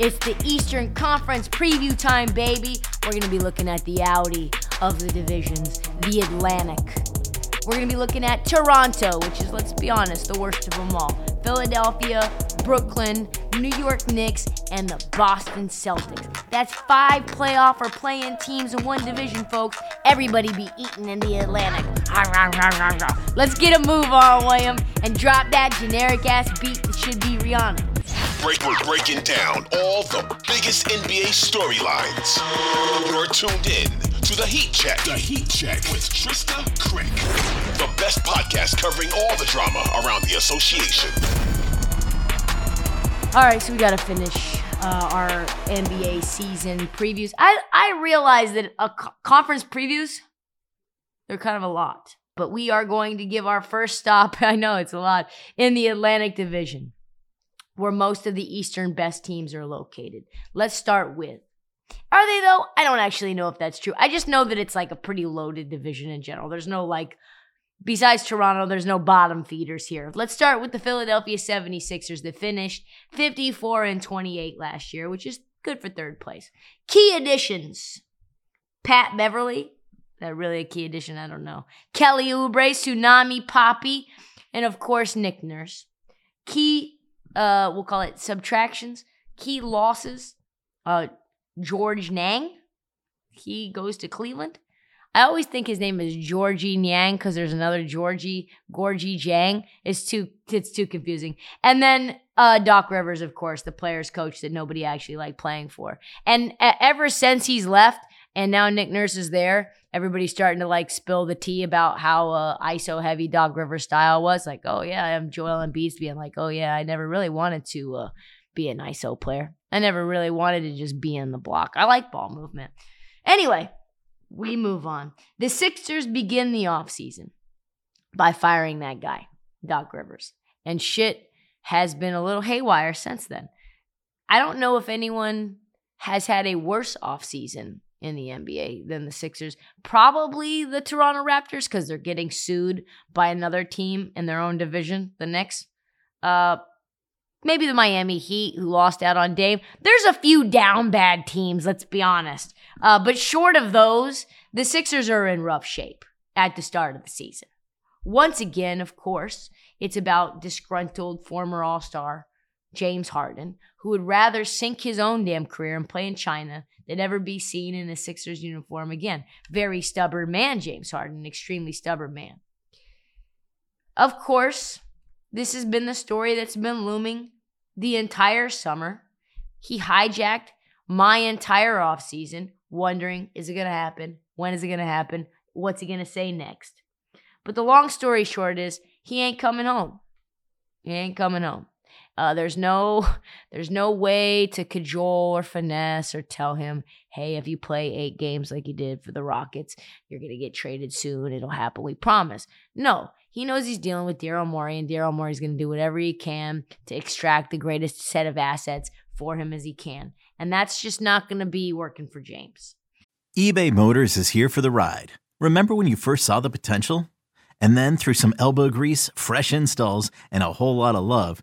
It's the Eastern Conference preview time, baby. We're going to be looking at the Audi of the divisions, the Atlantic. We're going to be looking at Toronto, which is, let's be honest, the worst of them all. Philadelphia, Brooklyn, New York Knicks, and the Boston Celtics. That's five playoff or play-in teams in one division, folks. Everybody be eating in the Atlantic. Let's get a move on, William, and drop that generic ass beat that should be Rihanna. Break, we're breaking down all the biggest NBA storylines. You're tuned in to the Heat Check. The Heat Check with Trysta Krick, the best podcast covering all the drama around the association. All right, so we got to finish uh, our NBA season previews. I I realize that a co- conference previews they're kind of a lot, but we are going to give our first stop. I know it's a lot in the Atlantic Division, where most of the Eastern best teams are located. Let's start with. Are they though? I don't actually know if that's true. I just know that it's like a pretty loaded division in general. There's no like Besides Toronto, there's no bottom feeders here. Let's start with the Philadelphia 76ers that finished 54 and 28 last year, which is good for third place. Key additions Pat Beverley, that really a key addition? I don't know. Kelly Oubre, Tsunami Papi, and of course, Nick Nurse. Key, uh, we'll call it subtractions. Key losses, uh, Georges Niang. He goes to Cleveland. I always think his name is Georgie Nyang because there's another Georgie Gorgie Jang. It's too it's too confusing. And then uh, Doc Rivers, of course, the players coach that nobody actually liked playing for. And ever since he's left, and now Nick Nurse is there, everybody's starting to like spill the tea about how uh, ISO heavy Doc Rivers style was. Like, oh yeah, I'm Joel Embiid being like, oh yeah, I never really wanted to uh, be an ISO player. I never really wanted to just be in the block. I like ball movement. Anyway, we move on. The Sixers begin the offseason by firing that guy, Doc Rivers. And shit has been a little haywire since then. I don't know if anyone has had a worse offseason in the NBA than the Sixers. Probably the Toronto Raptors because they're getting sued by another team in their own division, the Knicks. Uh, maybe the Miami Heat, who lost out on Dame. There's a few down bad teams, let's be honest. Uh, but short of those, the Sixers are in rough shape at the start of the season. Once again, of course, it's about disgruntled former All Star James Harden, who would rather sink his own damn career and play in China than ever be seen in a Sixers uniform again. Very stubborn man, James Harden, extremely stubborn man. Of course, this has been the story that's been looming the entire summer. He hijacked my entire offseason, wondering is it going to happen? When is it going to happen? What's he going to say next? But the long story short is he ain't coming home. He ain't coming home. Uh, there's no there's no way to cajole or finesse or tell him, hey, if you play eight games like you did for the Rockets, you're gonna get traded soon. It'll happen. We promise. No, he knows he's dealing with Daryl Morey, and Daryl Morey's gonna do whatever he can to extract the greatest set of assets for him as he can. And that's just not gonna be working for James. eBay Motors is here for the ride. Remember when you first saw the potential? And then through some elbow grease, fresh installs, and a whole lot of love,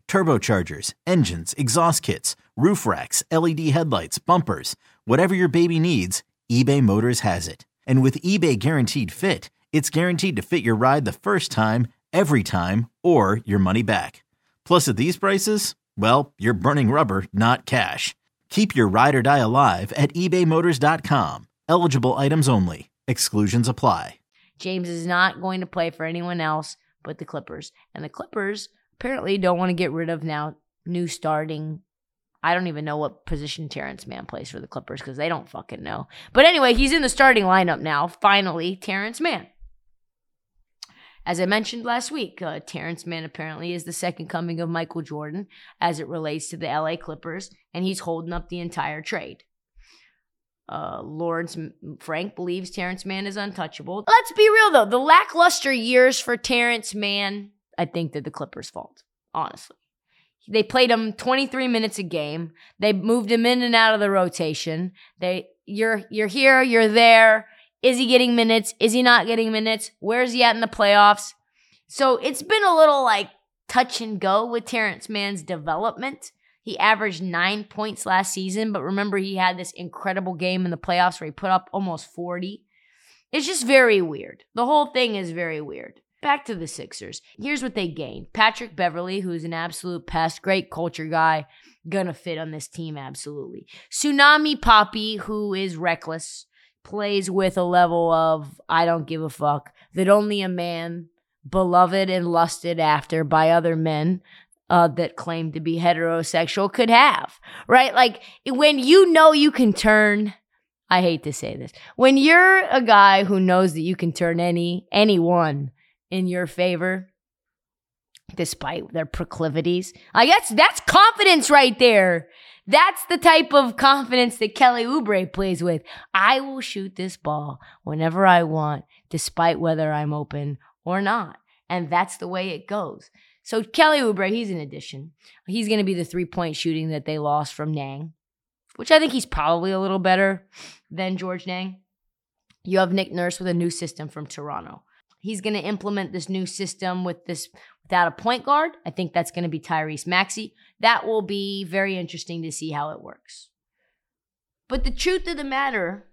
turbochargers, engines, exhaust kits, roof racks, LED headlights, bumpers, whatever your baby needs, eBay Motors has it. And with eBay Guaranteed Fit, it's guaranteed to fit your ride the first time, every time, or your money back. Plus, at these prices, well, you're burning rubber, not cash. Keep your ride or die alive at ebaymotors.com. Eligible items only. Exclusions apply. James is not going to play for anyone else but the Clippers. And the Clippers apparently don't want to get rid of now new starting. I don't even know what position Terance Mann plays for the Clippers because they don't fucking know. But anyway, he's in the starting lineup now. Finally, Terance Mann. As I mentioned last week, uh, Terance Mann apparently is the second coming of Michael Jordan as it relates to the LA Clippers, and he's holding up the entire trade. Uh, Lawrence Frank believes Terance Mann is untouchable. Let's be real though, the lackluster years for Terance Mann, I think they're the Clippers' fault, honestly. They played him 23 minutes a game. They moved him in and out of the rotation. They you're you're here, you're there. Is he getting minutes? Is he not getting minutes? Where's he at in the playoffs? So it's been a little like touch and go with Terance Mann's development. He averaged nine points last season, but remember, he had this incredible game in the playoffs where he put up almost 40. It's just very weird. The whole thing is very weird. Back to the Sixers. Here's what they gained Patrick Beverley, who's an absolute pest, great culture guy, gonna fit on this team absolutely. Tsunami Papi, who is reckless, plays with a level of I don't give a fuck that only a man beloved and lusted after by other men uh, that claim to be heterosexual could have, right? Like when you know you can turn, I hate to say this, when you're a guy who knows that you can turn any anyone in your favor, despite their proclivities, I guess that's confidence right there. That's the type of confidence that Kelly Oubre plays with. I will shoot this ball whenever I want, despite whether I'm open or not. And that's the way it goes. So Kelly Oubre, he's an addition. He's going to be the three point shooting that they lost from Niang, which I think he's probably a little better than Georges Niang. You have Nick Nurse with a new system from Toronto. He's going to implement this new system with this without a point guard. I think that's going to be Tyrese Maxey. That will be very interesting to see how it works. But the truth of the matter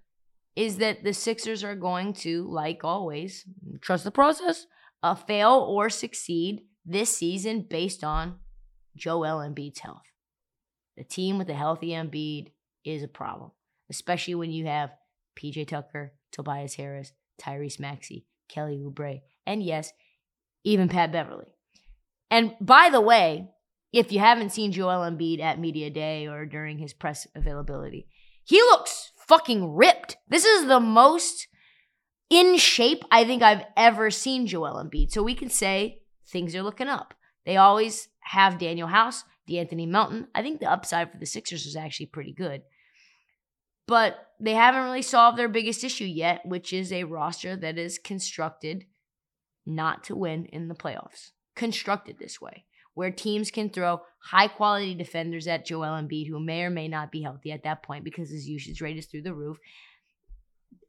is that the Sixers are going to, like always, trust the process, uh, fail or succeed this season based on Joel Embiid's health. The team with a healthy Embiid is a problem, especially when you have PJ Tucker, Tobias Harris, Tyrese Maxey, Kelly Oubre, and yes, even Pat Beverley. And by the way, if you haven't seen Joel Embiid at Media Day or during his press availability, he looks fucking ripped. This is the most in shape I think I've ever seen Joel Embiid. So we can say things are looking up. They always have Danuel House, De'Anthony Melton. I think the upside for the Sixers is actually pretty good. But they haven't really solved their biggest issue yet, which is a roster that is constructed not to win in the playoffs. Constructed this way, where teams can throw high quality defenders at Joel Embiid, who may or may not be healthy at that point because his usage rate is through the roof.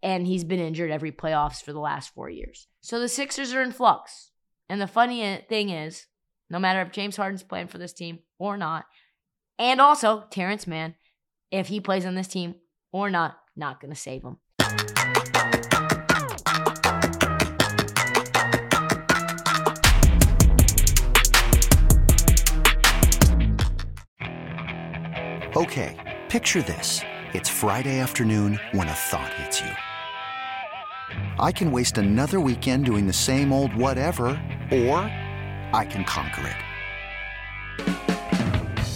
And he's been injured every playoffs for the last four years. So the Sixers are in flux. And the funny uh, thing is, no matter if James Harden's playing for this team or not, and also Terance Mann, if he plays on this team or not, not going to save them. Okay, picture this. It's Friday afternoon when a thought hits you. I can waste another weekend doing the same old whatever, or I can conquer it.